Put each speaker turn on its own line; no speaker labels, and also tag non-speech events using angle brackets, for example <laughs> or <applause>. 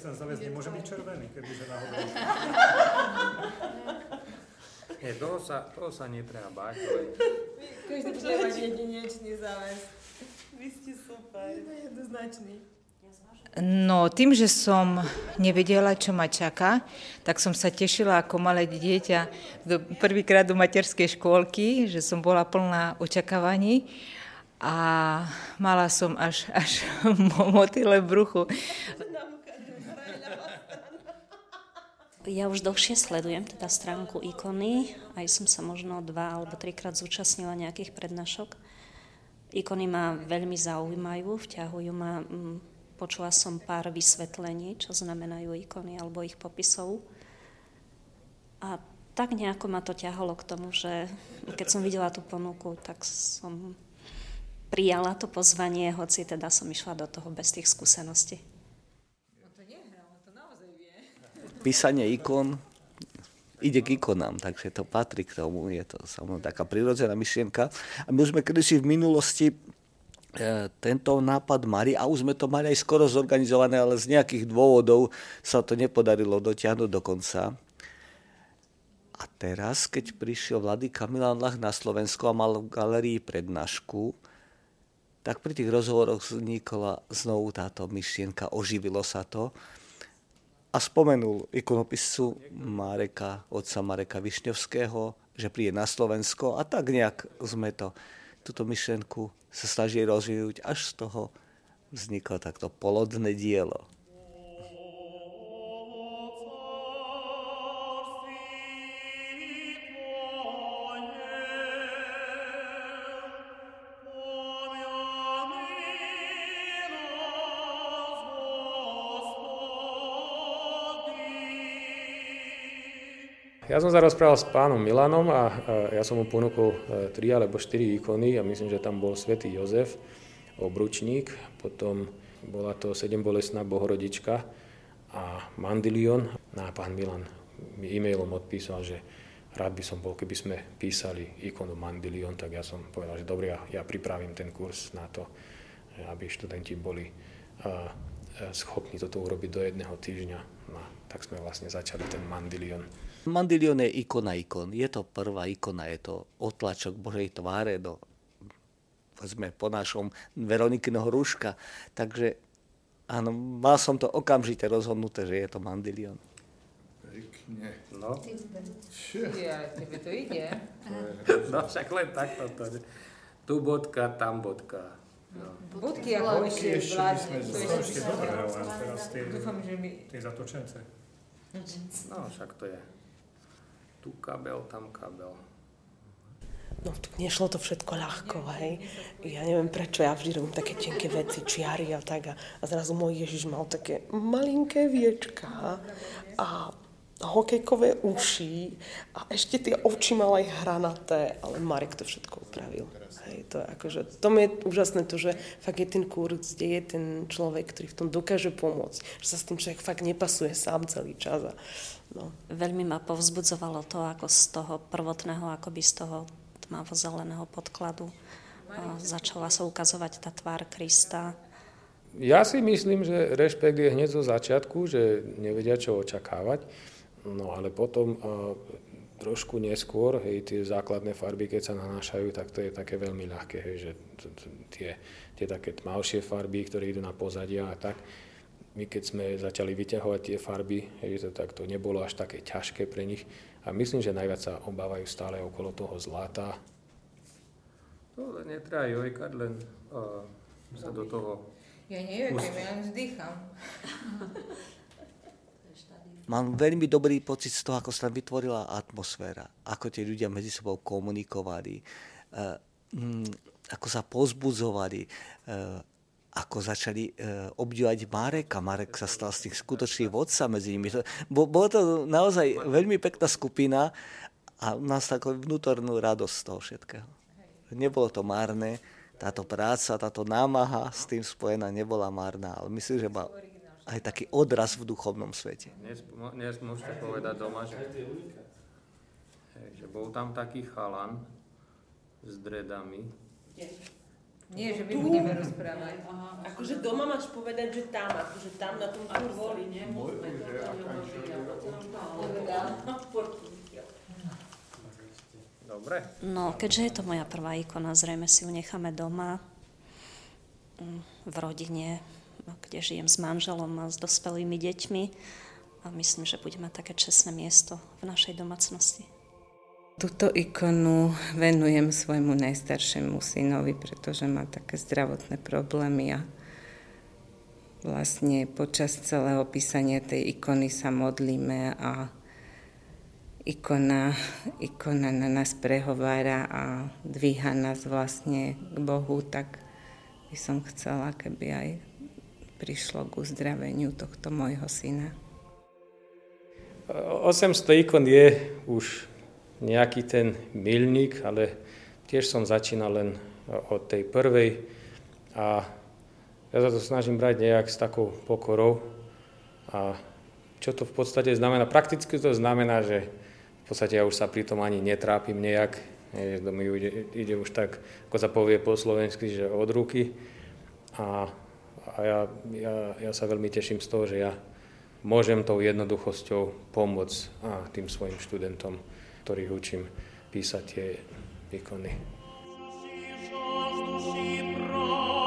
ten záväz nemôže byť červený, kebyže náhodou.
Nie, toho sa, toho sa netreba báť, ale...
Každý bude mať jedinečný záväz.
Vy ste super.
Jednoznačný.
No, tým, že som nevedela, čo ma čaká, tak som sa tešila ako malé dieťa do, prvýkrát do materskej škôlky, že som bola plná očakávaní a mala som až, až <laughs> motyle v bruchu.
Ja už dlhšie sledujem teda stránku ikony, aj som sa možno dva alebo trikrát zúčastnila nejakých prednášok. Ikony ma veľmi zaujímajú, vťahujú ma mm, Počula som pár vysvetlení, čo znamenajú ikony alebo ich popisov. A tak nejako ma to ťahalo k tomu, že keď som videla tú ponuku, tak som prijala to pozvanie, hoci teda som išla do toho bez tých skúseností.
No to nehra, on to naozaj vie.
Písanie ikon ide k ikonám, takže to patrí k tomu, je to samozrejme taká prirodzená myšlienka. A my už sme kedysi v minulosti E, tento nápad mali a už sme to mali aj skoro zorganizované, ale z nejakých dôvodov sa to nepodarilo dotiahnuť do konca. A teraz, keď prišiel Vladyka Milan Lach na Slovensko a mal v galerii prednášku, tak pri tých rozhovoroch vznikla znovu táto myšlienka, oživilo sa to a spomenul ikonopiscu Mareka, otca Mareka Višňovského, že príde na Slovensko a tak nejak sme to, túto myšlienku sa snaží rozvíjať, až z toho vzniklo takto polodné dielo.
Ja som sa rozprával s pánom Milanom a ja som mu ponúkol e, tri alebo štyri ikony a myslím, že tam bol svätý Jozef, obručník, potom bola to sedembolesná bohorodička a mandilion. No a pán Milan mi e-mailom odpísal, že rád by som bol, keby sme písali ikonu mandilion, tak ja som povedal, že dobre, ja, ja pripravím ten kurz na to, aby študenti boli schopní toto urobiť do jedného týždňa. No, tak sme vlastne začali ten mandilion.
Mandilion je ikona ikon. Je to prvá ikona, je to otlačok Božej tváre do, povedzme, po našom Veronikynoho rúška. Takže áno, mal som to okamžite rozhodnuté, že je to Mandilion.
Pekne.
No.
Ja, tebe to ide. <laughs>
no však len takto. To, tu bodka, tam bodka.
No. Bodky ako ešte
Ešte by sme to ešte dobre, ale teraz tie,
Dúfam, že mi...
tie zatočence.
No však to je tu kabel, tam kabel.
No, tu nešlo to všetko ľahko, hej. Ja neviem prečo, ja vždy robím také tenké veci, čiary a tak. A, a zrazu môj Ježiš mal také malinké viečka a hokejkové uši a ešte tie oči mal aj hranaté, ale Marek to všetko upravil. Hej, to, je akože, to mi je úžasné to, že fakt je ten kurz, kde je ten človek, ktorý v tom dokáže pomôcť, že sa s tým človek fakt nepasuje sám celý čas. A, no.
Veľmi ma povzbudzovalo to, ako z toho prvotného, akoby z toho tmavo-zeleného podkladu začala sa ukazovať tá tvár Krista.
Ja si myslím, že rešpekt je hneď zo začiatku, že nevedia, čo očakávať. No ale potom trošku neskôr, hej, tie základné farby, keď sa nanášajú, tak to je také veľmi ľahké, hej, že tie, tie také tmavšie farby, ktoré idú na pozadia a tak, my keď sme začali vyťahovať tie farby, hej, to, tak to nebolo až také ťažké pre nich a myslím, že najviac sa obávajú stále okolo toho zlata. To netreba jojkať, len uh, sa do toho...
Ja neviem, ja len vzdychám. <laughs>
Mám veľmi dobrý pocit z toho, ako sa tam vytvorila atmosféra, ako tie ľudia medzi sebou komunikovali, eh, mm, ako sa pozbudzovali, eh, ako začali eh, obdivovať Mareka. Marek sa stal z tých skutočných vodca medzi nimi. Bolo to naozaj veľmi pekná skupina a nás takú vnútornú radosť z toho všetkého. Nebolo to márne, táto práca, táto námaha s tým spojená nebola márna, ale myslím, že ma aj taký odraz v duchovnom svete.
Dnes, dnes môžete povedať doma, že, že bol tam taký chalan s dredami
Nie, že my budeme rozprávať.
Akože doma máš povedať, že tam, akože tam na tom kurzi.
Dobre.
No, keďže je to moja prvá ikona, zrejme si ju necháme doma, mm, v rodine, kde žijem s manželom a s dospelými deťmi a myslím, že bude mať také čestné miesto v našej domácnosti.
Túto ikonu venujem svojmu najstaršiemu synovi, pretože má také zdravotné problémy a vlastne počas celého písania tej ikony sa modlíme a ikona, ikona na nás prehovára a dvíha nás vlastne k Bohu, tak by som chcela, keby aj prišlo k uzdraveniu tohto môjho syna.
800 ikon je už nejaký ten milník, ale tiež som začínal len od tej prvej a ja sa to snažím brať nejak s takou pokorou a čo to v podstate znamená? Prakticky to znamená, že v podstate ja už sa pri tom ani netrápim nejak, že to mi ide, ide už tak, ako sa povie po slovensky, že od ruky a, a ja, ja, ja sa veľmi teším z toho, že ja môžem tou jednoduchosťou pomôcť a, tým svojim študentom, ktorých učím písať tie.
Duši, duši,